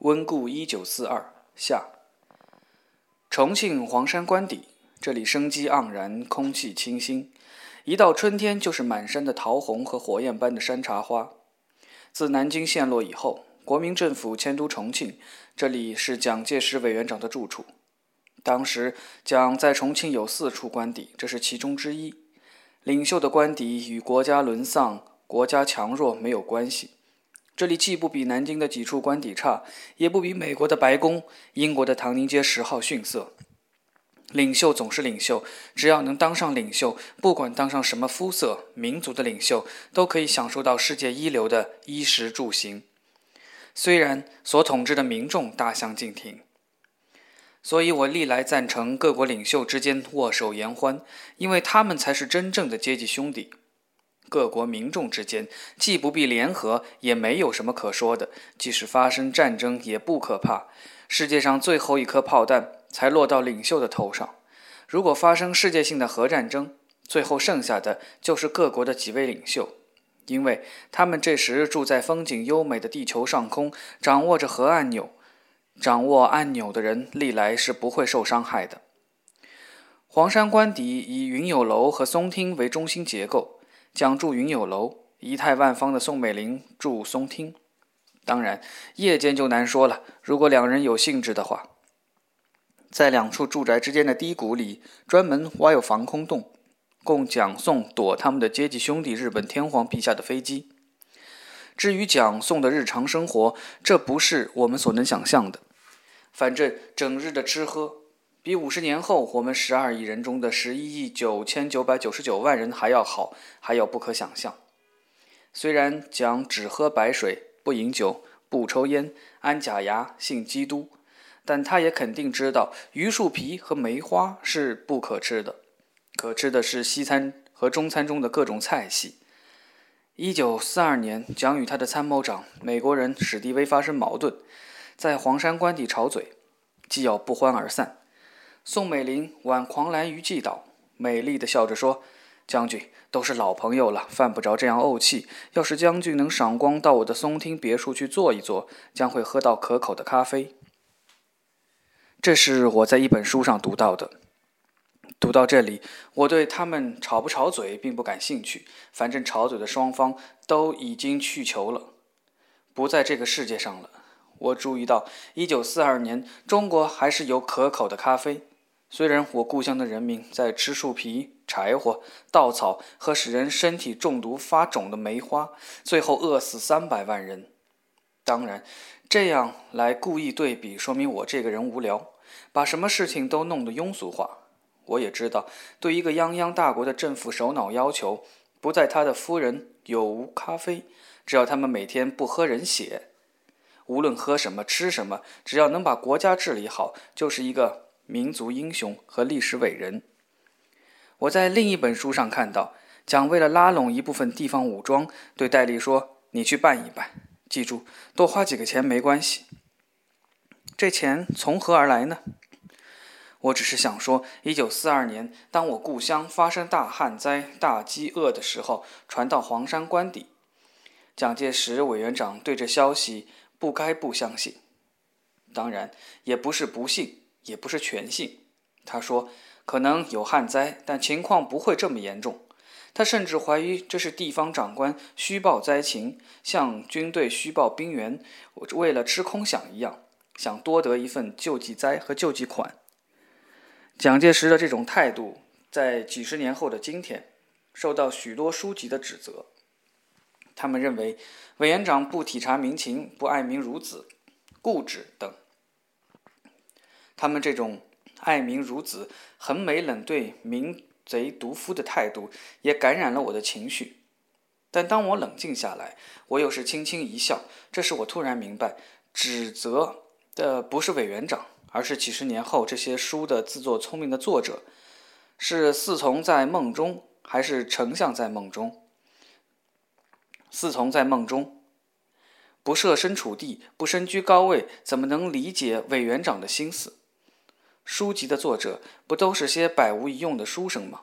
温故一九四二下。重庆黄山官邸，这里生机盎然，空气清新，一到春天就是满山的桃红和火焰般的山茶花。自南京陷落以后，国民政府迁都重庆，这里是蒋介石委员长的住处。当时蒋在重庆有四处官邸，这是其中之一。领袖的官邸与国家沦丧、国家强弱没有关系。这里既不比南京的几处官邸差，也不比美国的白宫、英国的唐宁街十号逊色。领袖总是领袖，只要能当上领袖，不管当上什么肤色、民族的领袖，都可以享受到世界一流的衣食住行。虽然所统治的民众大相径庭，所以我历来赞成各国领袖之间握手言欢，因为他们才是真正的阶级兄弟。各国民众之间既不必联合，也没有什么可说的。即使发生战争，也不可怕。世界上最后一颗炮弹才落到领袖的头上。如果发生世界性的核战争，最后剩下的就是各国的几位领袖，因为他们这时住在风景优美的地球上空，掌握着核按钮。掌握按钮的人历来是不会受伤害的。黄山官邸以云友楼和松厅为中心结构。蒋住云友楼，仪态万方的宋美龄住松厅。当然，夜间就难说了。如果两人有兴致的话，在两处住宅之间的低谷里，专门挖有防空洞，供蒋宋躲他们的阶级兄弟日本天皇陛下的飞机。至于蒋宋的日常生活，这不是我们所能想象的。反正整日的吃喝。比五十年后我们十二亿人中的十一亿九千九百九十九万人还要好，还要不可想象。虽然讲只喝白水，不饮酒，不抽烟，安假牙，信基督，但他也肯定知道榆树皮和梅花是不可吃的，可吃的是西餐和中餐中的各种菜系。一九四二年，蒋与他的参谋长美国人史迪威发生矛盾，在黄山关底吵嘴，既要不欢而散。宋美龄挽狂澜于既倒，美丽的笑着说：“将军都是老朋友了，犯不着这样怄气。要是将军能赏光到我的松厅别墅去坐一坐，将会喝到可口的咖啡。”这是我在一本书上读到的。读到这里，我对他们吵不吵嘴并不感兴趣。反正吵嘴的双方都已经去球了，不在这个世界上了。我注意到，一九四二年，中国还是有可口的咖啡。虽然我故乡的人民在吃树皮、柴火、稻草和使人身体中毒发肿的梅花，最后饿死三百万人。当然，这样来故意对比，说明我这个人无聊，把什么事情都弄得庸俗化。我也知道，对一个泱泱大国的政府首脑要求，不在他的夫人有无咖啡，只要他们每天不喝人血，无论喝什么吃什么，只要能把国家治理好，就是一个。民族英雄和历史伟人。我在另一本书上看到，蒋为了拉拢一部分地方武装，对戴笠说：“你去办一办，记住，多花几个钱没关系。”这钱从何而来呢？我只是想说，一九四二年，当我故乡发生大旱灾、大饥饿的时候，传到黄山官邸，蒋介石委员长对这消息不该不相信，当然也不是不信。也不是全信，他说可能有旱灾，但情况不会这么严重。他甚至怀疑这是地方长官虚报灾情，像军队虚报兵员，为了吃空饷一样，想多得一份救济灾和救济款。蒋介石的这种态度，在几十年后的今天，受到许多书籍的指责。他们认为委员长不体察民情，不爱民如子，固执等。他们这种爱民如子、横眉冷对民贼毒夫的态度，也感染了我的情绪。但当我冷静下来，我又是轻轻一笑。这时我突然明白，指责的不是委员长，而是几十年后这些书的自作聪明的作者，是侍从在梦中，还是丞相在梦中？侍从在梦中，不设身处地，不身居高位，怎么能理解委员长的心思？书籍的作者不都是些百无一用的书生吗？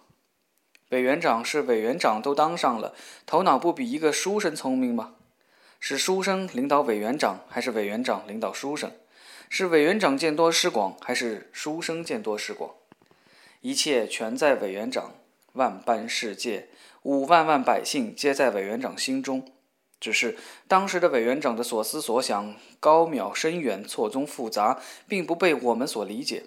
委员长是委员长都当上了，头脑不比一个书生聪明吗？是书生领导委员长，还是委员长领导书生？是委员长见多识广，还是书生见多识广？一切全在委员长。万般世界，五万万百姓皆在委员长心中。只是当时的委员长的所思所想高渺深远、错综复杂，并不被我们所理解。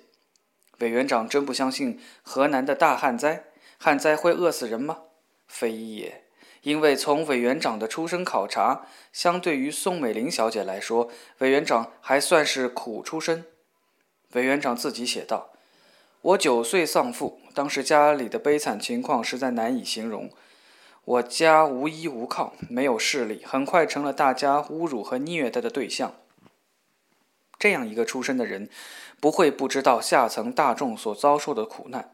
委员长真不相信河南的大旱灾？旱灾会饿死人吗？非也。因为从委员长的出身考察，相对于宋美龄小姐来说，委员长还算是苦出身。委员长自己写道：“我九岁丧父，当时家里的悲惨情况实在难以形容。我家无依无靠，没有势力，很快成了大家侮辱和虐待的对象。这样一个出身的人，不会不知道下层大众所遭受的苦难。”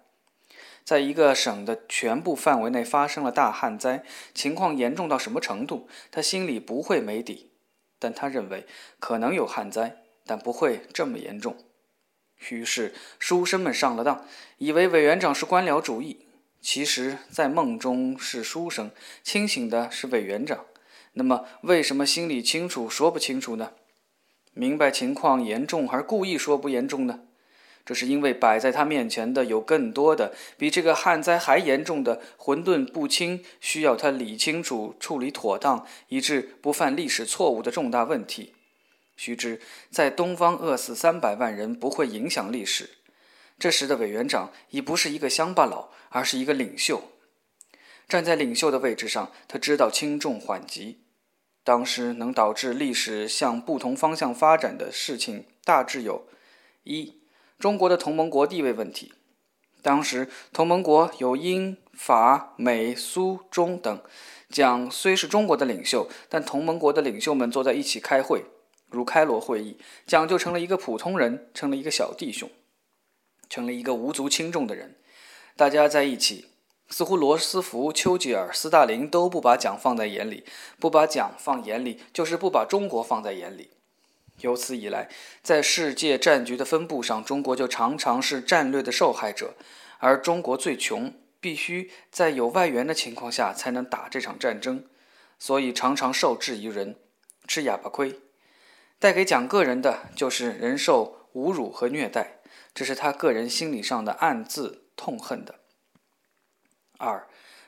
在一个省的全部范围内发生了大旱灾，情况严重到什么程度？他心里不会没底，但他认为可能有旱灾，但不会这么严重。于是书生们上了当，以为委员长是官僚主义，其实，在梦中是书生，清醒的是委员长。那么，为什么心里清楚说不清楚呢？明白情况严重还是故意说不严重呢？这是因为摆在他面前的有更多的比这个旱灾还严重的混沌不清，需要他理清楚、处理妥当，以致不犯历史错误的重大问题。须知，在东方饿死三百万人不会影响历史。这时的委员长已不是一个乡巴佬，而是一个领袖。站在领袖的位置上，他知道轻重缓急。当时能导致历史向不同方向发展的事情，大致有：一。中国的同盟国地位问题，当时同盟国有英、法、美、苏、中等。蒋虽是中国的领袖，但同盟国的领袖们坐在一起开会，如开罗会议，蒋就成了一个普通人，成了一个小弟兄，成了一个无足轻重的人。大家在一起，似乎罗斯福、丘吉尔、斯大林都不把蒋放在眼里，不把蒋放眼里，就是不把中国放在眼里。由此以来，在世界战局的分布上，中国就常常是战略的受害者，而中国最穷，必须在有外援的情况下才能打这场战争，所以常常受制于人，吃哑巴亏。带给蒋个人的就是人受侮辱和虐待，这是他个人心理上的暗自痛恨的。二，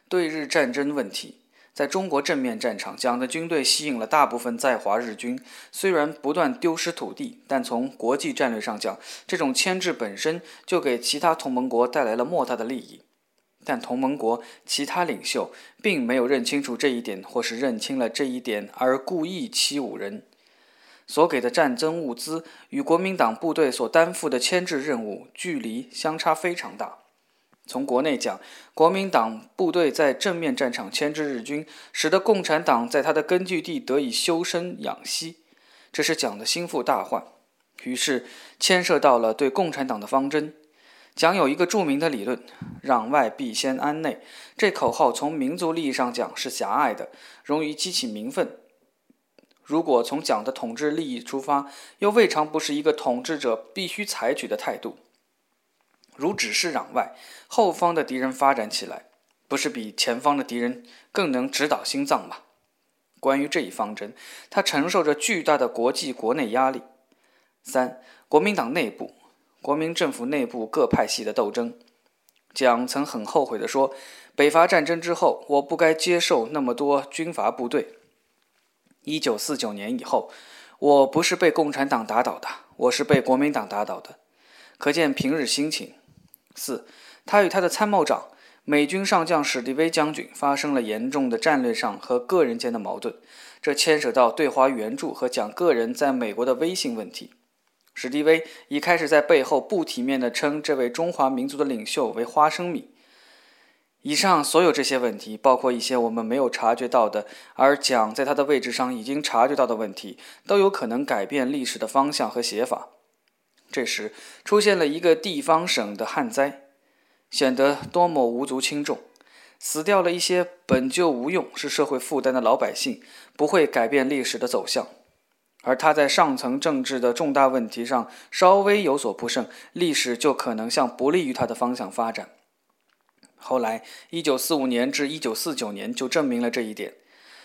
对日战争问题。在中国正面战场，蒋的军队吸引了大部分在华日军。虽然不断丢失土地，但从国际战略上讲，这种牵制本身就给其他同盟国带来了莫大的利益。但同盟国其他领袖并没有认清楚这一点，或是认清了这一点而故意欺侮人。所给的战争物资与国民党部队所担负的牵制任务距离相差非常大。从国内讲，国民党部队在正面战场牵制日军，使得共产党在他的根据地得以修身养息，这是蒋的心腹大患。于是牵涉到了对共产党的方针。蒋有一个著名的理论：“攘外必先安内”。这口号从民族利益上讲是狭隘的，容易激起民愤。如果从蒋的统治利益出发，又未尝不是一个统治者必须采取的态度。如只是攘外，后方的敌人发展起来，不是比前方的敌人更能直捣心脏吗？关于这一方针，他承受着巨大的国际国内压力。三、国民党内部，国民政府内部各派系的斗争。蒋曾很后悔地说：“北伐战争之后，我不该接受那么多军阀部队。一九四九年以后，我不是被共产党打倒的，我是被国民党打倒的。可见平日心情。”四，他与他的参谋长美军上将史迪威将军发生了严重的战略上和个人间的矛盾，这牵涉到对华援助和蒋个人在美国的威信问题。史迪威已开始在背后不体面地称这位中华民族的领袖为“花生米”。以上所有这些问题，包括一些我们没有察觉到的，而蒋在他的位置上已经察觉到的问题，都有可能改变历史的方向和写法。这时出现了一个地方省的旱灾，显得多么无足轻重。死掉了一些本就无用、是社会负担的老百姓，不会改变历史的走向。而他在上层政治的重大问题上稍微有所不慎，历史就可能向不利于他的方向发展。后来，一九四五年至一九四九年就证明了这一点。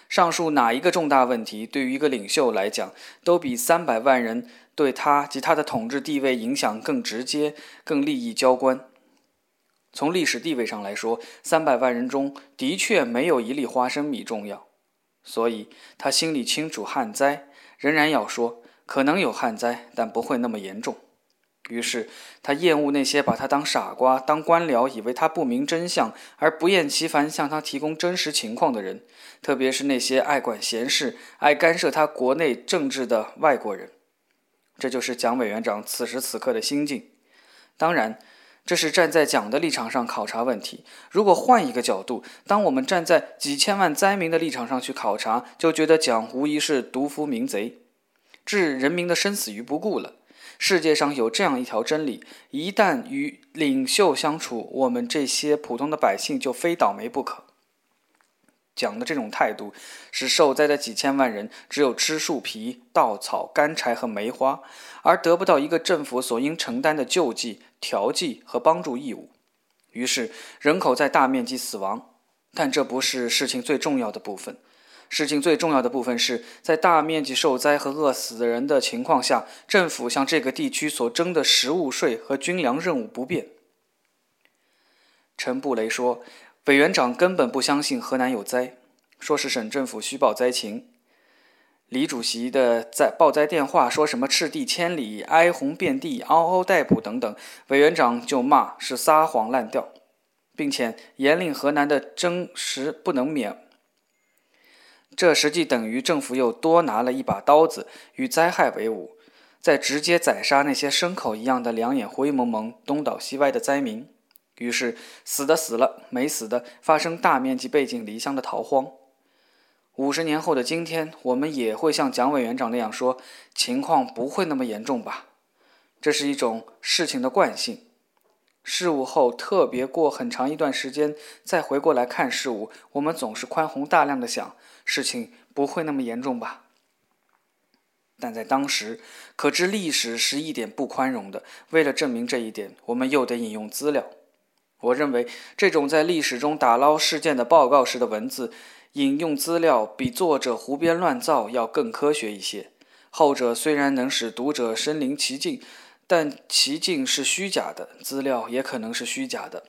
上述哪一个重大问题，对于一个领袖来讲，都比三百万人对他及他的统治地位影响更直接、更利益交关。从历史地位上来说，三百万人中的确没有一粒花生米重要。所以他心里清楚旱灾，仍然要说可能有旱灾，但不会那么严重。于是他厌恶那些把他当傻瓜、当官僚，以为他不明真相而不厌其烦向他提供真实情况的人，特别是那些爱管闲事、爱干涉他国内政治的外国人。这就是蒋委员长此时此刻的心境。当然。这是站在蒋的立场上考察问题。如果换一个角度，当我们站在几千万灾民的立场上去考察，就觉得蒋无疑是独夫民贼，置人民的生死于不顾了。世界上有这样一条真理：一旦与领袖相处，我们这些普通的百姓就非倒霉不可。讲的这种态度，使受灾的几千万人只有吃树皮、稻草、干柴和梅花，而得不到一个政府所应承担的救济、调剂和帮助义务。于是人口在大面积死亡。但这不是事情最重要的部分。事情最重要的部分是在大面积受灾和饿死的人的情况下，政府向这个地区所征的食物税和军粮任务不变。陈布雷说。委员长根本不相信河南有灾，说是省政府虚报灾情。李主席的在报灾电话说什么“赤地千里，哀鸿遍地，嗷嗷待哺”等等，委员长就骂是撒谎烂调，并且严令河南的征食不能免。这实际等于政府又多拿了一把刀子与灾害为伍，在直接宰杀那些牲口一样的两眼灰蒙蒙、东倒西歪的灾民。于是，死的死了，没死的发生大面积背井离乡的逃荒。五十年后的今天，我们也会像蒋委员长那样说：情况不会那么严重吧？这是一种事情的惯性。事物后，特别过很长一段时间再回过来看事物，我们总是宽宏大量的想，事情不会那么严重吧？但在当时，可知历史是一点不宽容的。为了证明这一点，我们又得引用资料。我认为这种在历史中打捞事件的报告式的文字，引用资料比作者胡编乱造要更科学一些。后者虽然能使读者身临其境，但其境是虚假的，资料也可能是虚假的。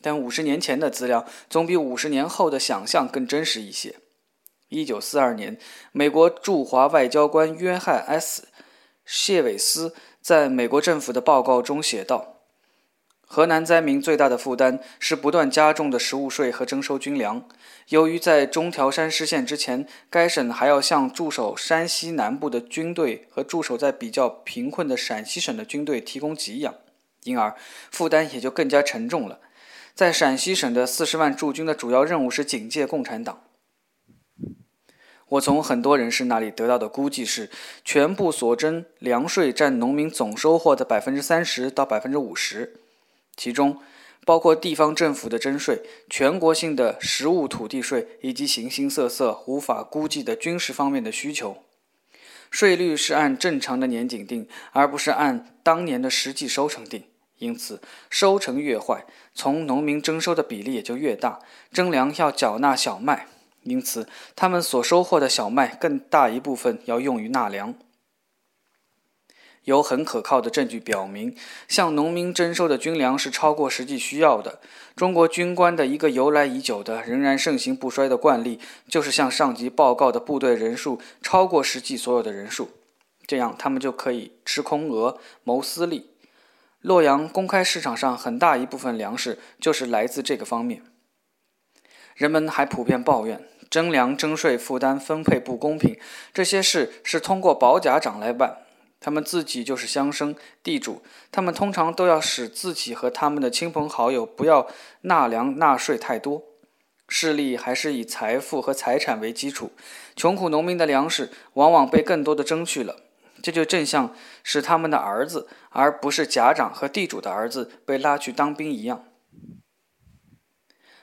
但五十年前的资料总比五十年后的想象更真实一些。一九四二年，美国驻华外交官约翰 ·S· 谢韦斯在美国政府的报告中写道。河南灾民最大的负担是不断加重的食物税和征收军粮。由于在中条山失陷之前，该省还要向驻守山西南部的军队和驻守在比较贫困的陕西省的军队提供给养，因而负担也就更加沉重了。在陕西省的四十万驻军的主要任务是警戒共产党。我从很多人士那里得到的估计是，全部所征粮税占农民总收获的百分之三十到百分之五十。其中包括地方政府的征税、全国性的实物土地税以及形形色色无法估计的军事方面的需求。税率是按正常的年景定，而不是按当年的实际收成定。因此，收成越坏，从农民征收的比例也就越大。征粮要缴纳小麦，因此他们所收获的小麦更大一部分要用于纳粮。有很可靠的证据表明，向农民征收的军粮是超过实际需要的。中国军官的一个由来已久的、仍然盛行不衰的惯例，就是向上级报告的部队人数超过实际所有的人数，这样他们就可以吃空额、谋私利。洛阳公开市场上很大一部分粮食就是来自这个方面。人们还普遍抱怨征粮征税负担分配不公平，这些事是通过保甲长来办。他们自己就是乡绅、地主，他们通常都要使自己和他们的亲朋好友不要纳粮纳税太多。势力还是以财富和财产为基础，穷苦农民的粮食往往被更多的争去了。这就正像是他们的儿子，而不是家长和地主的儿子被拉去当兵一样。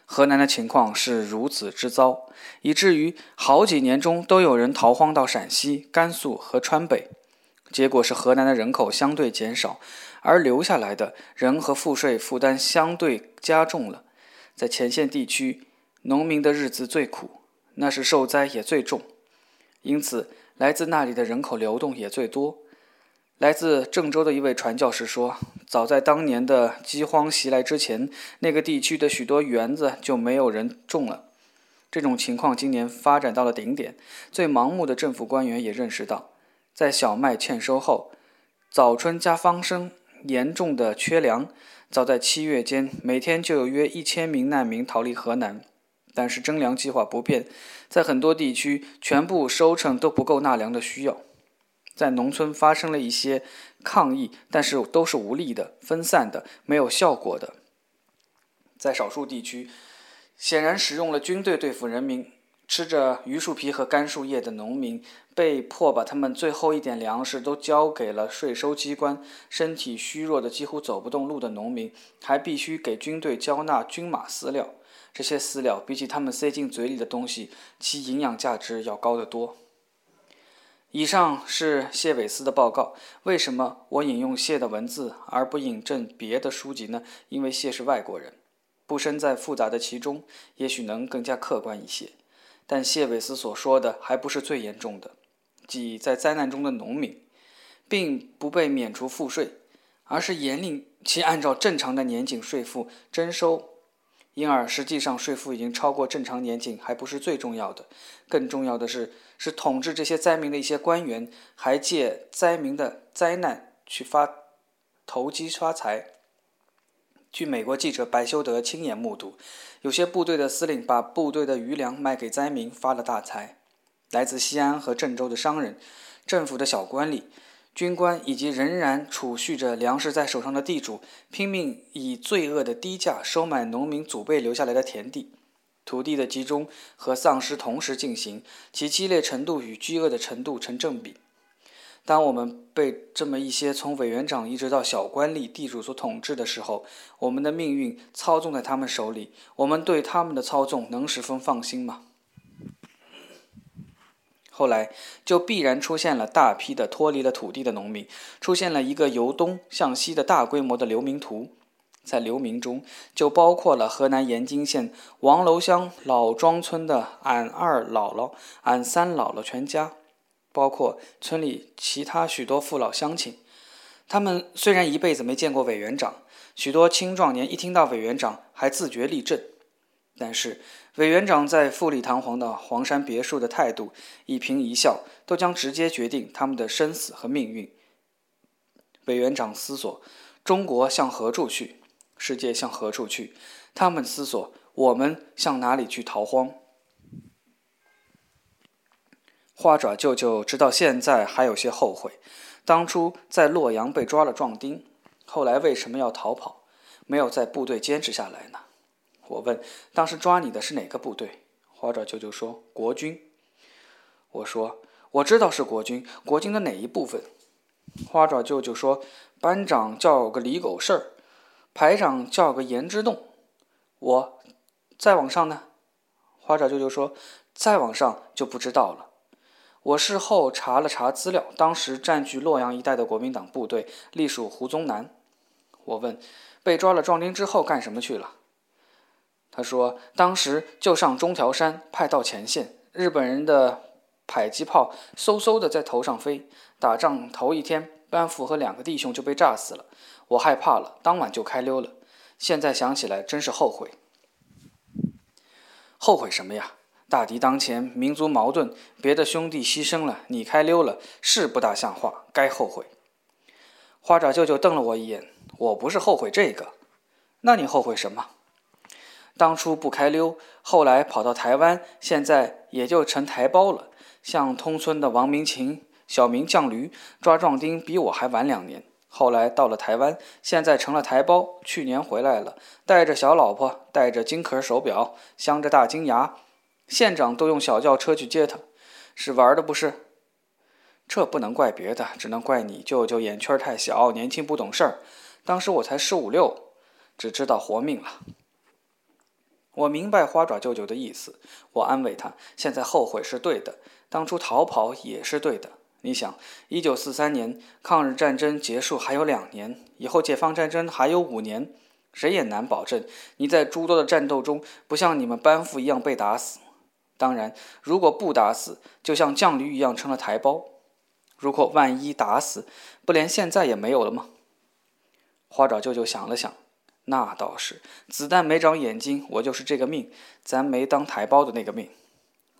河南的情况是如此之糟，以至于好几年中都有人逃荒到陕西、甘肃和川北。结果是河南的人口相对减少，而留下来的人和赋税负担相对加重了。在前线地区，农民的日子最苦，那是受灾也最重，因此来自那里的人口流动也最多。来自郑州的一位传教士说：“早在当年的饥荒袭来之前，那个地区的许多园子就没有人种了。这种情况今年发展到了顶点。最盲目的政府官员也认识到，在小麦欠收后，早春加方生严重的缺粮。早在七月间，每天就有约一千名难民逃离河南。但是征粮计划不变，在很多地区，全部收成都不够纳粮的需要。”在农村发生了一些抗议，但是都是无力的、分散的、没有效果的。在少数地区，显然使用了军队对付人民。吃着榆树皮和干树叶的农民，被迫把他们最后一点粮食都交给了税收机关。身体虚弱的、几乎走不动路的农民，还必须给军队交纳军马饲料。这些饲料比起他们塞进嘴里的东西，其营养价值要高得多。以上是谢韦斯的报告。为什么我引用谢的文字而不引证别的书籍呢？因为谢是外国人，不身在复杂的其中，也许能更加客观一些。但谢韦斯所说的还不是最严重的，即在灾难中的农民，并不被免除赋税，而是严令其按照正常的年景税赋征收。因而，实际上税负已经超过正常年景，还不是最重要的。更重要的是，是统治这些灾民的一些官员，还借灾民的灾难去发投机发财。据美国记者白修德亲眼目睹，有些部队的司令把部队的余粮卖给灾民，发了大财。来自西安和郑州的商人、政府的小官吏。军官以及仍然储蓄着粮食在手上的地主，拼命以罪恶的低价收买农民祖辈留下来的田地，土地的集中和丧失同时进行，其激烈程度与饥饿的程度成正比。当我们被这么一些从委员长一直到小官吏、地主所统治的时候，我们的命运操纵在他们手里，我们对他们的操纵能十分放心吗？后来就必然出现了大批的脱离了土地的农民，出现了一个由东向西的大规模的流民图，在流民中就包括了河南延津县王楼乡老庄村的俺二姥姥、俺三姥姥全家，包括村里其他许多父老乡亲。他们虽然一辈子没见过委员长，许多青壮年一听到委员长还自觉立正。但是，委员长在富丽堂皇的黄山别墅的态度，一颦一笑，都将直接决定他们的生死和命运。委员长思索：中国向何处去？世界向何处去？他们思索：我们向哪里去逃荒？花爪舅舅直到现在还有些后悔，当初在洛阳被抓了壮丁，后来为什么要逃跑？没有在部队坚持下来呢？我问：“当时抓你的是哪个部队？”花爪舅舅说：“国军。”我说：“我知道是国军，国军的哪一部分？”花爪舅舅说：“班长叫个李狗事儿，排长叫个严之洞。”我再往上呢？花爪舅舅说：“再往上就不知道了。”我事后查了查资料，当时占据洛阳一带的国民党部队隶属胡宗南。我问：“被抓了壮丁之后干什么去了？”他说：“当时就上中条山，派到前线。日本人的迫击炮嗖嗖的在头上飞。打仗头一天，班副和两个弟兄就被炸死了。我害怕了，当晚就开溜了。现在想起来，真是后悔。后悔什么呀？大敌当前，民族矛盾，别的兄弟牺牲了，你开溜了，是不大像话，该后悔。”花爪舅舅瞪了我一眼：“我不是后悔这个，那你后悔什么？”当初不开溜，后来跑到台湾，现在也就成台胞了。像通村的王明琴，小名犟驴，抓壮丁比我还晚两年。后来到了台湾，现在成了台胞。去年回来了，带着小老婆，带着金壳手表，镶着大金牙。县长都用小轿车去接他，是玩的不是？这不能怪别的，只能怪你舅舅眼圈太小，年轻不懂事儿。当时我才十五六，只知道活命了。我明白花爪舅舅的意思，我安慰他：现在后悔是对的，当初逃跑也是对的。你想，一九四三年抗日战争结束还有两年，以后解放战争还有五年，谁也难保证你在诸多的战斗中不像你们班副一样被打死。当然，如果不打死，就像犟驴一样成了台胞。如果万一打死，不连现在也没有了吗？花爪舅舅想了想，那倒是，子弹没长眼睛，我就是这个命，咱没当台胞的那个命。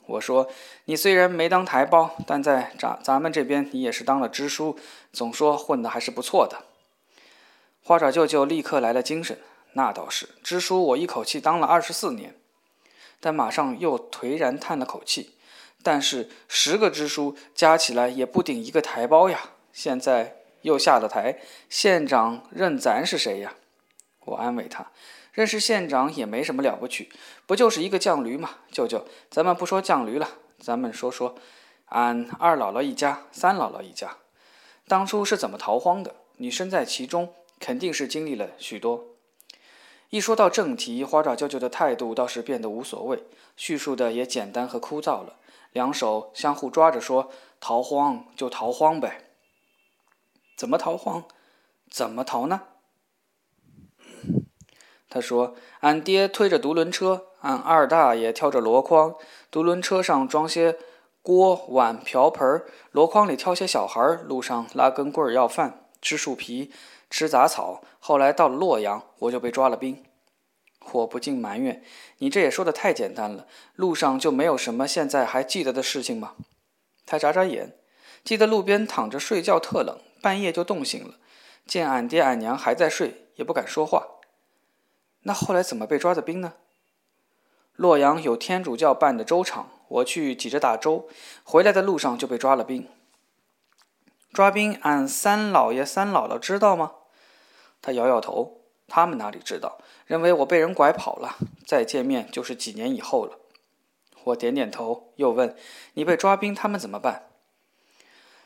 我说，你虽然没当台胞，但在咱咱们这边，你也是当了支书，总说混的还是不错的。花爪舅舅立刻来了精神，那倒是，支书我一口气当了二十四年。但马上又颓然叹了口气，但是十个支书加起来也不顶一个台胞呀。现在又下了台，县长认咱是谁呀？我安慰他。认识县长也没什么了不起，不就是一个犟驴吗？舅舅，咱们不说犟驴了，咱们说说俺二姥姥一家、三姥姥一家，当初是怎么逃荒的？你身在其中，肯定是经历了许多。一说到正题，花爪舅舅的态度倒是变得无所谓，叙述的也简单和枯燥了，两手相互抓着说：“逃荒就逃荒呗。”怎么逃荒？怎么逃呢？他说：“俺爹推着独轮车，俺二大爷挑着箩筐，独轮车上装些锅碗瓢盆，箩筐里挑些小孩，路上拉根棍要饭，吃树皮，吃杂草。后来到了洛阳，我就被抓了兵。我不禁埋怨：你这也说的太简单了，路上就没有什么现在还记得的事情吗？”他眨眨眼，记得路边躺着睡觉特冷，半夜就冻醒了，见俺爹俺娘还在睡，也不敢说话。那后来怎么被抓的兵呢？洛阳有天主教办的粥厂，我去挤着打粥，回来的路上就被抓了兵。抓兵，俺三老爷、三姥姥知道吗？他摇摇头，他们哪里知道？认为我被人拐跑了，再见面就是几年以后了。我点点头，又问：“你被抓兵，他们怎么办？”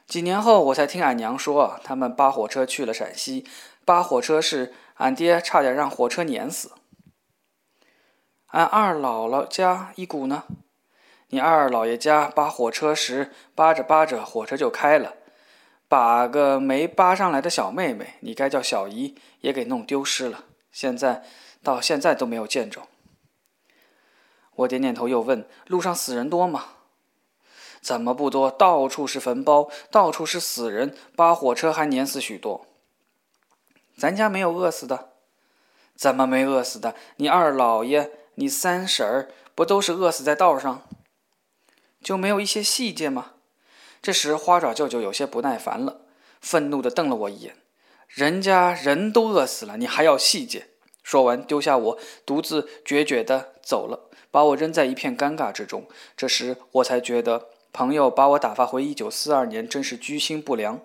几年后，我才听俺娘说，他们扒火车去了陕西，扒火车时。俺爹差点让火车碾死。俺二姥姥家一股呢？你二姥爷家扒火车时，扒着扒着火车就开了，把个没扒上来的小妹妹，你该叫小姨，也给弄丢失了。现在到现在都没有见着。我点点头，又问：路上死人多吗？怎么不多？到处是坟包，到处是死人，扒火车还碾死许多。咱家没有饿死的，怎么没饿死的？你二姥爷、你三婶儿不都是饿死在道上？就没有一些细节吗？这时花爪舅舅有些不耐烦了，愤怒地瞪了我一眼：“人家人都饿死了，你还要细节？”说完，丢下我，独自决绝地走了，把我扔在一片尴尬之中。这时我才觉得，朋友把我打发回一九四二年，真是居心不良。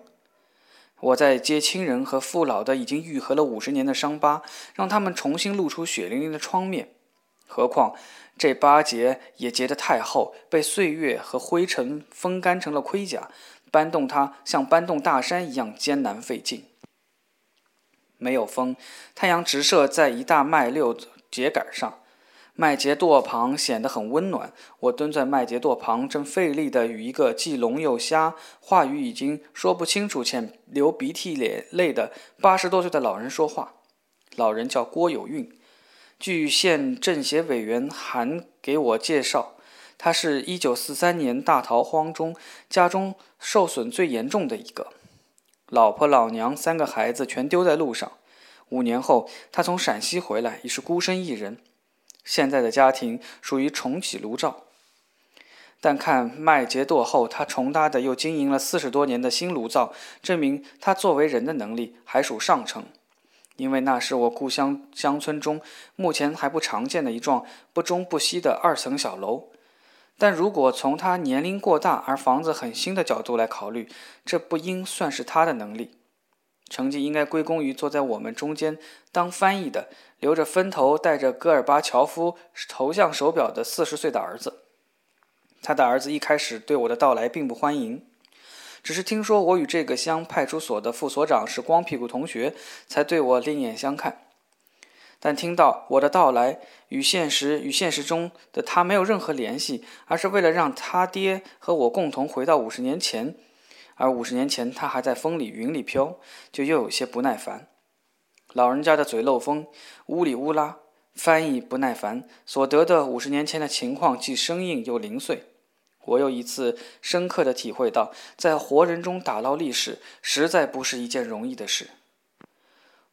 我在接亲人和父老的已经愈合了五十年的伤疤，让他们重新露出血淋淋的疮面。何况这八节也结得太厚，被岁月和灰尘风干成了盔甲，搬动它像搬动大山一样艰难费劲。没有风，太阳直射在一大麦六秸秆上。麦秸垛旁显得很温暖。我蹲在麦秸垛旁，正费力地与一个既聋又瞎、话语已经说不清楚且流鼻涕脸泪的八十多岁的老人说话。老人叫郭有运，据县政协委员函给我介绍，他是一九四三年大逃荒中家中受损最严重的一个，老婆老娘三个孩子全丢在路上。五年后，他从陕西回来，已是孤身一人。现在的家庭属于重启炉灶，但看麦秸垛后，他重搭的又经营了四十多年的新炉灶，证明他作为人的能力还属上乘。因为那是我故乡乡村中目前还不常见的一幢不中不西的二层小楼。但如果从他年龄过大而房子很新的角度来考虑，这不应算是他的能力。成绩应该归功于坐在我们中间当翻译的、留着分头、戴着戈尔巴乔夫头像手表的四十岁的儿子。他的儿子一开始对我的到来并不欢迎，只是听说我与这个乡派出所的副所长是光屁股同学，才对我另眼相看。但听到我的到来与现实与现实中的他没有任何联系，而是为了让他爹和我共同回到五十年前。而五十年前，他还在风里云里飘，就又有些不耐烦。老人家的嘴漏风，呜里呜啦，翻译不耐烦，所得的五十年前的情况既生硬又零碎。我又一次深刻的体会到，在活人中打捞历史，实在不是一件容易的事。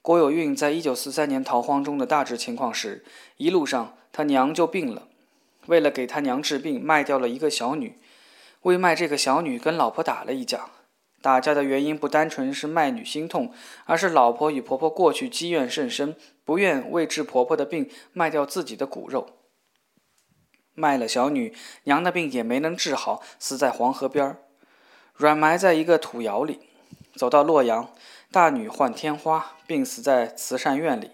郭有运在一九四三年逃荒中的大致情况是：一路上他娘就病了，为了给他娘治病，卖掉了一个小女。为卖这个小女，跟老婆打了一架。打架的原因不单纯是卖女心痛，而是老婆与婆婆过去积怨甚深，不愿为治婆婆的病卖掉自己的骨肉。卖了小女，娘的病也没能治好，死在黄河边儿，软埋在一个土窑里。走到洛阳，大女患天花，病死在慈善院里。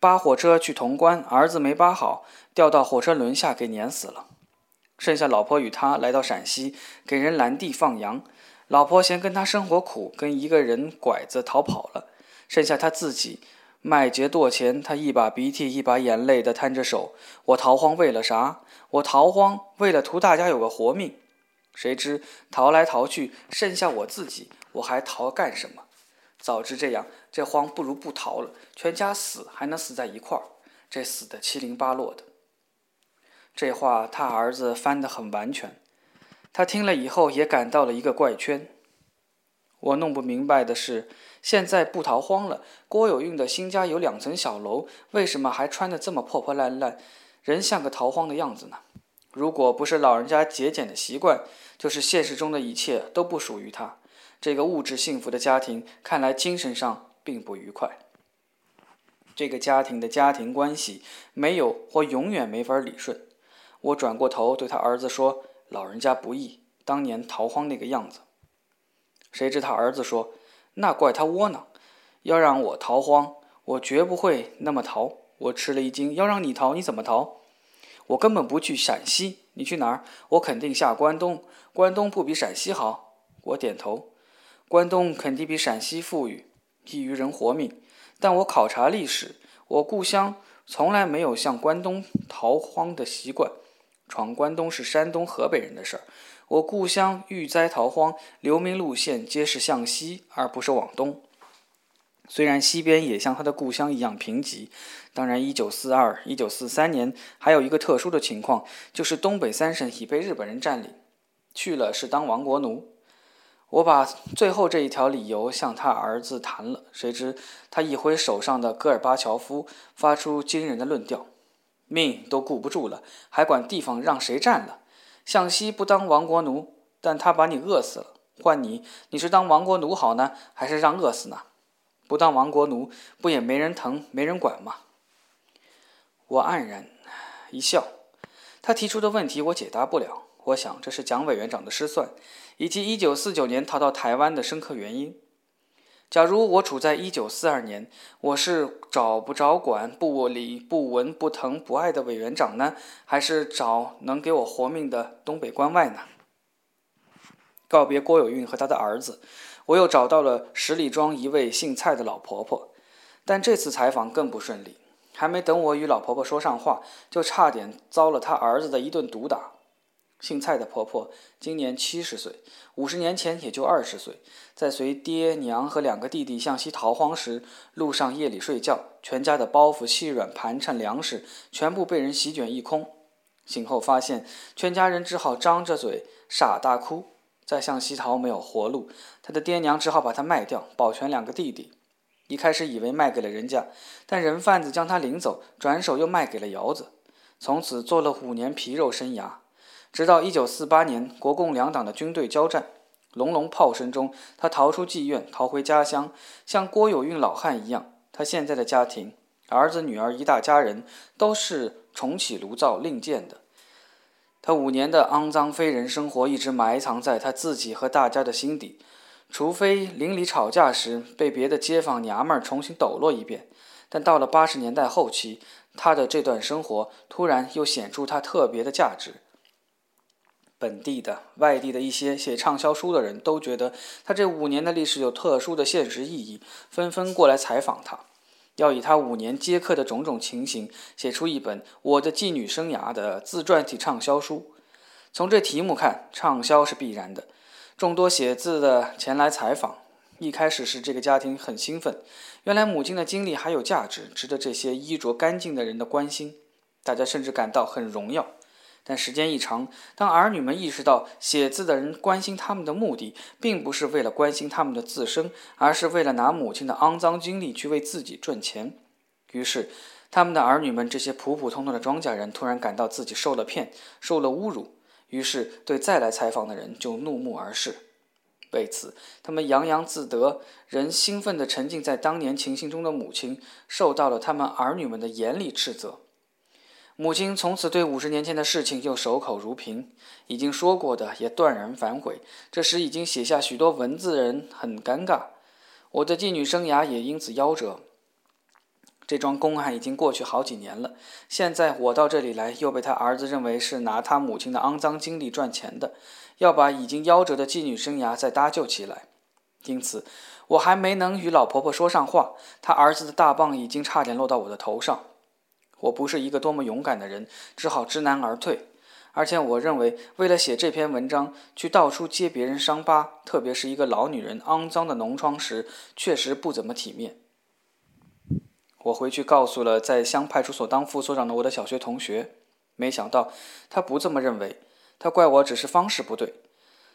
扒火车去潼关，儿子没扒好，掉到火车轮下给碾死了。剩下老婆与他来到陕西，给人拦地放羊。老婆嫌跟他生活苦，跟一个人拐子逃跑了。剩下他自己。卖劫剁钱，他一把鼻涕一把眼泪的摊着手。我逃荒为了啥？我逃荒为了图大家有个活命。谁知逃来逃去，剩下我自己，我还逃干什么？早知这样，这荒不如不逃了。全家死还能死在一块儿，这死的七零八落的。这话他儿子翻得很完全，他听了以后也感到了一个怪圈。我弄不明白的是。现在不逃荒了，郭有运的新家有两层小楼，为什么还穿得这么破破烂烂，人像个逃荒的样子呢？如果不是老人家节俭的习惯，就是现实中的一切都不属于他。这个物质幸福的家庭，看来精神上并不愉快。这个家庭的家庭关系没有或永远没法理顺。我转过头对他儿子说：“老人家不易，当年逃荒那个样子。”谁知他儿子说。那怪他窝囊，要让我逃荒，我绝不会那么逃。我吃了一惊，要让你逃，你怎么逃？我根本不去陕西，你去哪儿？我肯定下关东。关东不比陕西好？我点头。关东肯定比陕西富裕，易于人活命。但我考察历史，我故乡从来没有向关东逃荒的习惯。闯关东是山东、河北人的事儿。我故乡遇灾逃荒，流民路线皆是向西，而不是往东。虽然西边也像他的故乡一样贫瘠，当然，一九四二、一九四三年还有一个特殊的情况，就是东北三省已被日本人占领，去了是当亡国奴。我把最后这一条理由向他儿子谈了，谁知他一挥手上的戈尔巴乔夫，发出惊人的论调：命都顾不住了，还管地方让谁占了？向西不当亡国奴，但他把你饿死了。换你，你是当亡国奴好呢，还是让饿死呢？不当亡国奴，不也没人疼、没人管吗？我黯然一笑。他提出的问题我解答不了。我想这是蒋委员长的失算，以及1949年逃到台湾的深刻原因。假如我处在一九四二年，我是找不着管、不理、不闻、不疼、不爱的委员长呢，还是找能给我活命的东北关外呢？告别郭有运和他的儿子，我又找到了十里庄一位姓蔡的老婆婆，但这次采访更不顺利。还没等我与老婆婆说上话，就差点遭了她儿子的一顿毒打。姓蔡的婆婆今年七十岁，五十年前也就二十岁。在随爹娘和两个弟弟向西逃荒时，路上夜里睡觉，全家的包袱、细软、盘缠、粮食全部被人席卷一空。醒后发现，全家人只好张着嘴傻大哭。再向西逃没有活路，他的爹娘只好把他卖掉，保全两个弟弟。一开始以为卖给了人家，但人贩子将他领走，转手又卖给了窑子。从此做了五年皮肉生涯。直到一九四八年，国共两党的军队交战，隆隆炮声中，他逃出妓院，逃回家乡，像郭有运老汉一样。他现在的家庭，儿子女儿一大家人，都是重启炉灶另建的。他五年的肮脏非人生活，一直埋藏在他自己和大家的心底，除非邻里吵架时被别的街坊娘们儿重新抖落一遍。但到了八十年代后期，他的这段生活突然又显出他特别的价值。本地的、外地的一些写畅销书的人都觉得他这五年的历史有特殊的现实意义，纷纷过来采访他，要以他五年接客的种种情形写出一本《我的妓女生涯》的自传体畅销书。从这题目看，畅销是必然的。众多写字的前来采访，一开始是这个家庭很兴奋，原来母亲的经历还有价值，值得这些衣着干净的人的关心。大家甚至感到很荣耀。但时间一长，当儿女们意识到写字的人关心他们的目的，并不是为了关心他们的自身，而是为了拿母亲的肮脏经历去为自己赚钱，于是，他们的儿女们这些普普通通的庄稼人突然感到自己受了骗，受了侮辱，于是对再来采访的人就怒目而视。为此，他们洋洋自得，仍兴奋地沉浸在当年情形中的母亲，受到了他们儿女们的严厉斥责。母亲从此对五十年前的事情又守口如瓶，已经说过的也断然反悔。这时已经写下许多文字的人很尴尬，我的妓女生涯也因此夭折。这桩公案已经过去好几年了，现在我到这里来，又被他儿子认为是拿他母亲的肮脏经历赚钱的。要把已经夭折的妓女生涯再搭救起来，因此我还没能与老婆婆说上话，她儿子的大棒已经差点落到我的头上。我不是一个多么勇敢的人，只好知难而退。而且我认为，为了写这篇文章，去到处揭别人伤疤，特别是一个老女人肮脏的脓疮时，确实不怎么体面。我回去告诉了在乡派出所当副所长的我的小学同学，没想到他不这么认为。他怪我只是方式不对，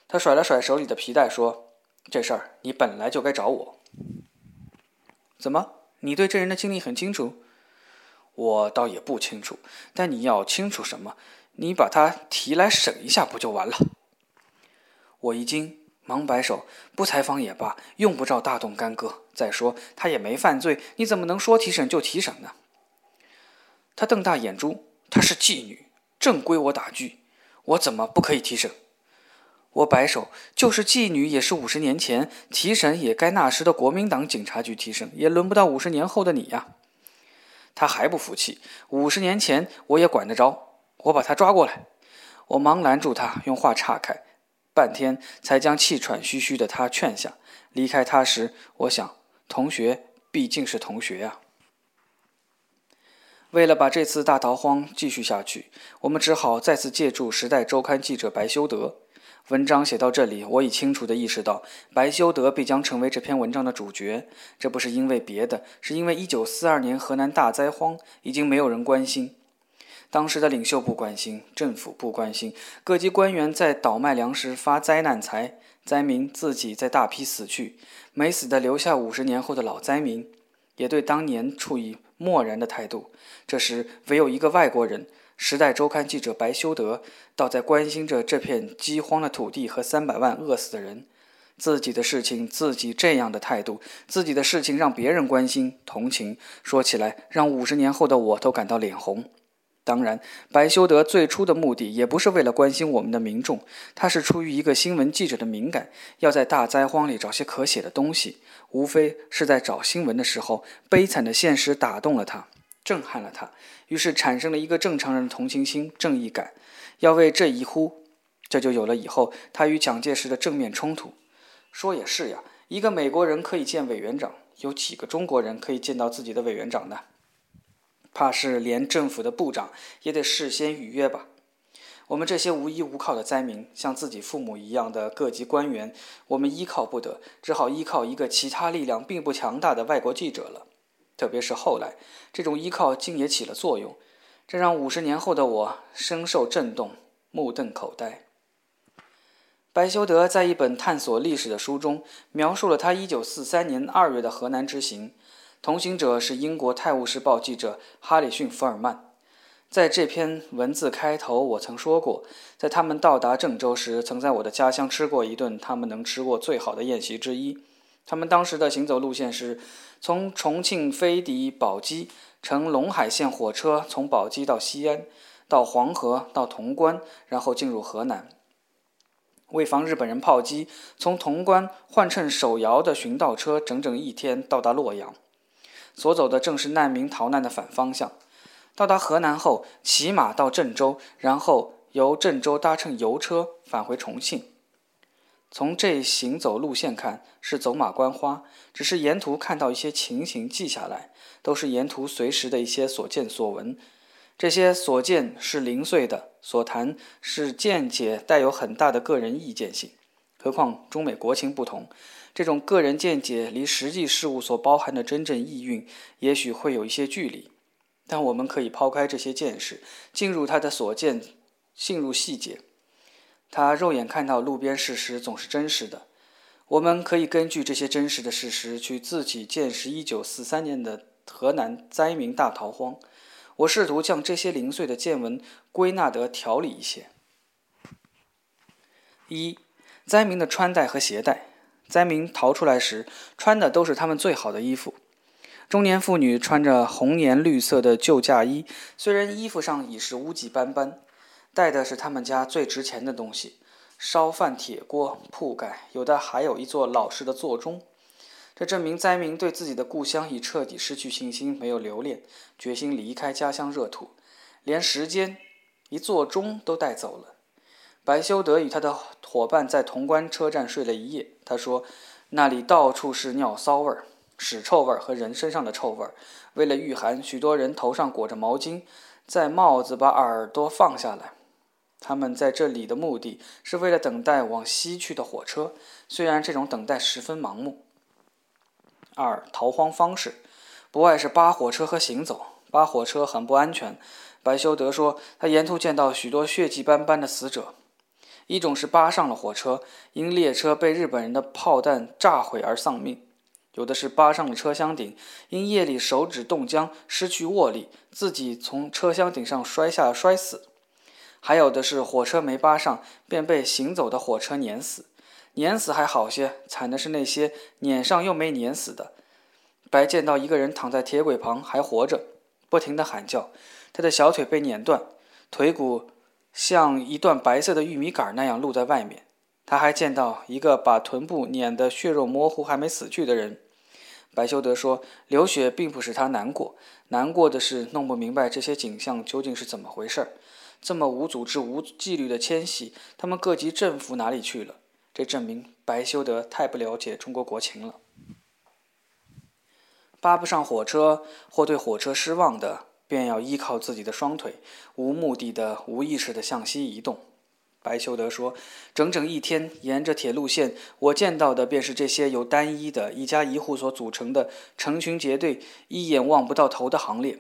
他甩了甩手里的皮带，说：“这事儿你本来就该找我。怎么？你对这人的经历很清楚？我倒也不清楚，但你要清楚什么？你把他提来审一下，不就完了？”我一惊，忙摆手：“不采访也罢，用不着大动干戈。再说他也没犯罪，你怎么能说提审就提审呢？”他瞪大眼珠：“她是妓女，正归我打拘。”我怎么不可以提审？我摆手，就是妓女也是五十年前提审，也该那时的国民党警察局提审，也轮不到五十年后的你呀。他还不服气，五十年前我也管得着，我把他抓过来。我忙拦住他，用话岔开，半天才将气喘吁吁的他劝下。离开他时，我想，同学毕竟是同学呀。为了把这次大逃荒继续下去，我们只好再次借助《时代周刊》记者白修德。文章写到这里，我已清楚地意识到，白修德必将成为这篇文章的主角。这不是因为别的，是因为1942年河南大灾荒已经没有人关心。当时的领袖不关心，政府不关心，各级官员在倒卖粮食、发灾难财，灾民自己在大批死去，没死的留下五十年后的老灾民，也对当年处以。漠然的态度。这时，唯有一个外国人，《时代周刊》记者白修德，倒在关心着这片饥荒的土地和三百万饿死的人。自己的事情，自己这样的态度，自己的事情让别人关心、同情，说起来让五十年后的我都感到脸红。当然，白修德最初的目的也不是为了关心我们的民众，他是出于一个新闻记者的敏感，要在大灾荒里找些可写的东西。无非是在找新闻的时候，悲惨的现实打动了他，震撼了他，于是产生了一个正常人的同情心、正义感，要为这一呼，这就有了以后他与蒋介石的正面冲突。说也是呀，一个美国人可以见委员长，有几个中国人可以见到自己的委员长呢？怕是连政府的部长也得事先预约吧。我们这些无依无靠的灾民，像自己父母一样的各级官员，我们依靠不得，只好依靠一个其他力量并不强大的外国记者了。特别是后来，这种依靠竟也起了作用，这让五十年后的我深受震动，目瞪口呆。白修德在一本探索历史的书中，描述了他1943年2月的河南之行。同行者是英国《泰晤士报》记者哈里逊·福尔曼。在这篇文字开头，我曾说过，在他们到达郑州时，曾在我的家乡吃过一顿他们能吃过最好的宴席之一。他们当时的行走路线是：从重庆飞抵宝鸡，乘陇海线火车从宝鸡到西安，到黄河，到潼关，然后进入河南。为防日本人炮击，从潼关换乘手摇的巡道车，整整一天到达洛阳。所走的正是难民逃难的反方向。到达河南后，骑马到郑州，然后由郑州搭乘油车返回重庆。从这行走路线看，是走马观花，只是沿途看到一些情形记下来，都是沿途随时的一些所见所闻。这些所见是零碎的，所谈是见解带有很大的个人意见性。何况中美国情不同。这种个人见解离实际事物所包含的真正意蕴，也许会有一些距离。但我们可以抛开这些见识，进入他的所见，进入细节。他肉眼看到路边事实总是真实的。我们可以根据这些真实的事实去自己见识1943年的河南灾民大逃荒。我试图将这些零碎的见闻归纳得条理一些。一、灾民的穿戴和携带。灾民逃出来时穿的都是他们最好的衣服。中年妇女穿着红颜绿色的旧嫁衣，虽然衣服上已是污迹斑斑，带的是他们家最值钱的东西。烧饭铁锅、铺盖，有的还有一座老式的座钟。这证明灾民对自己的故乡已彻底失去信心，没有留恋，决心离开家乡热土，连时间、一座钟都带走了。白修德与他的伙伴在潼关车站睡了一夜。他说：“那里到处是尿骚味儿、屎臭味儿和人身上的臭味儿。为了御寒，许多人头上裹着毛巾，在帽子把耳朵放下来。”他们在这里的目的是为了等待往西去的火车，虽然这种等待十分盲目。二逃荒方式，不外是扒火车和行走。扒火车很不安全。白修德说，他沿途见到许多血迹斑斑的死者。一种是扒上了火车，因列车被日本人的炮弹炸毁而丧命；有的是扒上了车厢顶，因夜里手指冻僵失去握力，自己从车厢顶上摔下摔死。还有的是火车没扒上，便被行走的火车碾死。碾死还好些，惨的是那些碾上又没碾死的。白见到一个人躺在铁轨旁还活着，不停地喊叫。他的小腿被碾断，腿骨像一段白色的玉米杆那样露在外面。他还见到一个把臀部碾得血肉模糊还没死去的人。白修德说：“流血并不使他难过，难过的是弄不明白这些景象究竟是怎么回事儿。”这么无组织、无纪律的迁徙，他们各级政府哪里去了？这证明白修德太不了解中国国情了。扒不上火车或对火车失望的，便要依靠自己的双腿，无目的的、无意识的向西移动。白修德说：“整整一天，沿着铁路线，我见到的便是这些由单一的一家一户所组成的成群结队、一眼望不到头的行列。”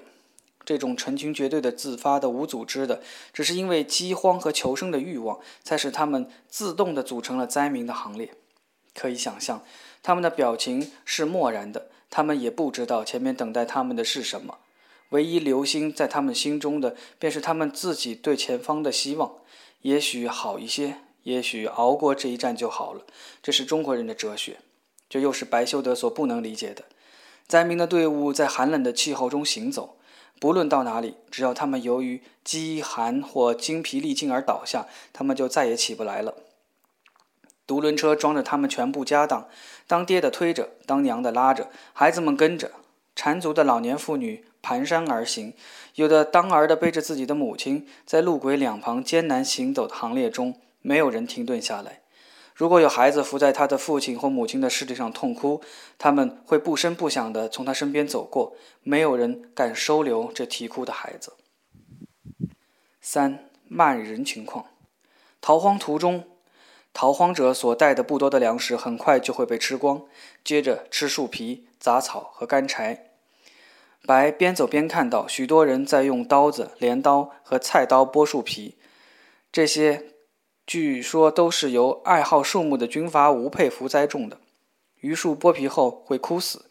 这种成群结队的、自发的、无组织的，只是因为饥荒和求生的欲望，才使他们自动地组成了灾民的行列。可以想象，他们的表情是漠然的，他们也不知道前面等待他们的是什么。唯一留心在他们心中的，便是他们自己对前方的希望。也许好一些，也许熬过这一战就好了。这是中国人的哲学，这又是白修德所不能理解的。灾民的队伍在寒冷的气候中行走。不论到哪里，只要他们由于饥寒或精疲力尽而倒下，他们就再也起不来了。独轮车装着他们全部家当，当爹的推着，当娘的拉着，孩子们跟着，缠足的老年妇女蹒跚而行，有的当儿的背着自己的母亲，在路轨两旁艰难行走的行列中，没有人停顿下来。如果有孩子伏在他的父亲或母亲的尸体上痛哭，他们会不声不响地从他身边走过，没有人敢收留这啼哭的孩子。三骂人情况，逃荒途中，逃荒者所带的不多的粮食很快就会被吃光，接着吃树皮、杂草和干柴。白边走边看到许多人在用刀子、镰刀和菜刀剥树皮，这些。据说都是由爱好树木的军阀吴佩孚栽种的。榆树剥皮后会枯死，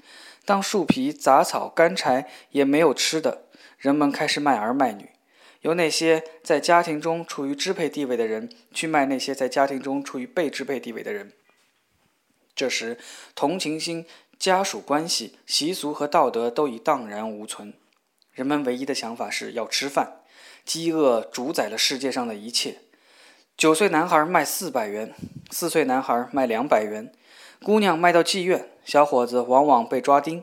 当树皮、杂草、干柴也没有吃的，人们开始卖儿卖女，由那些在家庭中处于支配地位的人去卖那些在家庭中处于被支配地位的人。这时，同情心、家属关系、习俗和道德都已荡然无存，人们唯一的想法是要吃饭，饥饿主宰了世界上的一切。九岁男孩卖四百元，四岁男孩卖两百元，姑娘卖到妓院，小伙子往往被抓丁。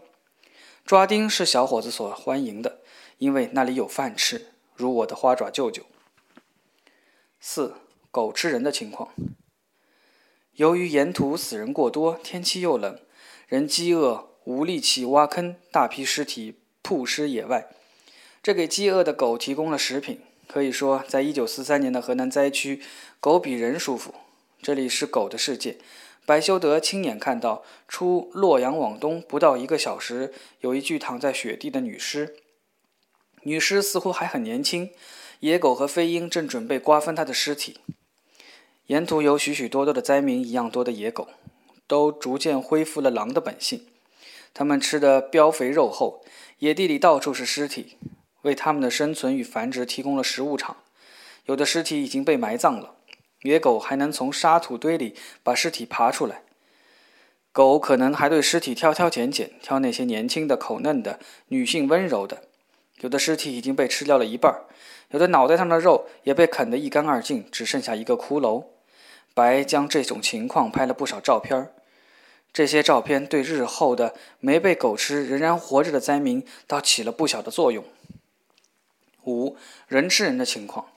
抓丁是小伙子所欢迎的，因为那里有饭吃，如我的花爪舅舅。四狗吃人的情况，由于沿途死人过多，天气又冷，人饥饿无力气挖坑，大批尸体曝尸野外，这给饥饿的狗提供了食品。可以说，在一九四三年的河南灾区，狗比人舒服。这里是狗的世界，白修德亲眼看到，出洛阳往东不到一个小时，有一具躺在雪地的女尸。女尸似乎还很年轻，野狗和飞鹰正准备瓜分她的尸体。沿途有许许多多的灾民，一样多的野狗，都逐渐恢复了狼的本性。它们吃得膘肥肉厚，野地里到处是尸体，为它们的生存与繁殖提供了食物场。有的尸体已经被埋葬了。野狗还能从沙土堆里把尸体爬出来，狗可能还对尸体挑挑拣拣，挑那些年轻的、口嫩的、女性温柔的。有的尸体已经被吃掉了一半，有的脑袋上的肉也被啃得一干二净，只剩下一个骷髅。白将这种情况拍了不少照片这些照片对日后的没被狗吃、仍然活着的灾民倒起了不小的作用。五人吃人的情况。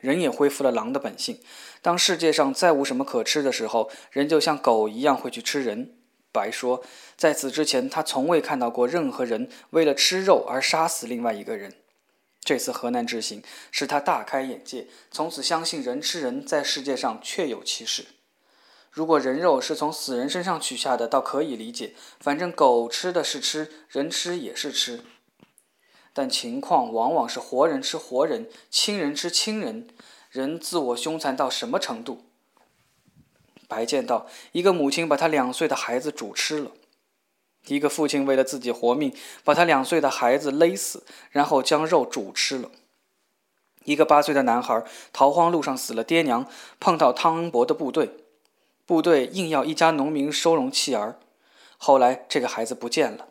人也恢复了狼的本性。当世界上再无什么可吃的时候，人就像狗一样会去吃人。白说，在此之前，他从未看到过任何人为了吃肉而杀死另外一个人。这次河南之行使他大开眼界，从此相信人吃人在世界上确有其事。如果人肉是从死人身上取下的，倒可以理解，反正狗吃的是吃，人吃也是吃。但情况往往是活人吃活人，亲人吃亲人，人自我凶残到什么程度？白见到一个母亲把他两岁的孩子煮吃了，一个父亲为了自己活命，把他两岁的孩子勒死，然后将肉煮吃了。一个八岁的男孩逃荒路上死了爹娘，碰到汤恩伯的部队，部队硬要一家农民收容弃儿，后来这个孩子不见了。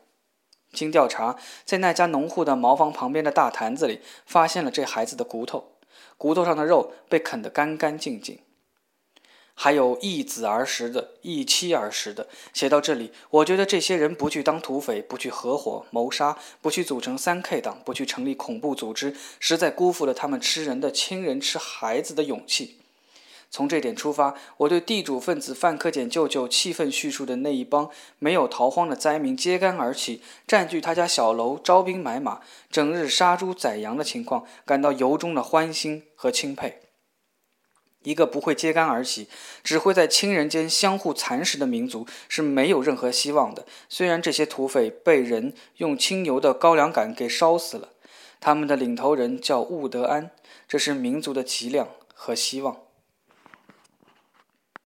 经调查，在那家农户的茅房旁边的大坛子里，发现了这孩子的骨头，骨头上的肉被啃得干干净净。还有易子而食的，易妻而食的。写到这里，我觉得这些人不去当土匪，不去合伙谋杀，不去组成三 K 党，不去成立恐怖组织，实在辜负了他们吃人的亲人、吃孩子的勇气。从这点出发，我对地主分子范克俭舅舅气愤叙述的那一帮没有逃荒的灾民揭竿而起，占据他家小楼，招兵买马，整日杀猪宰羊的情况，感到由衷的欢心和钦佩。一个不会揭竿而起，只会在亲人间相互蚕食的民族是没有任何希望的。虽然这些土匪被人用清油的高粱杆给烧死了，他们的领头人叫兀德安，这是民族的脊梁和希望。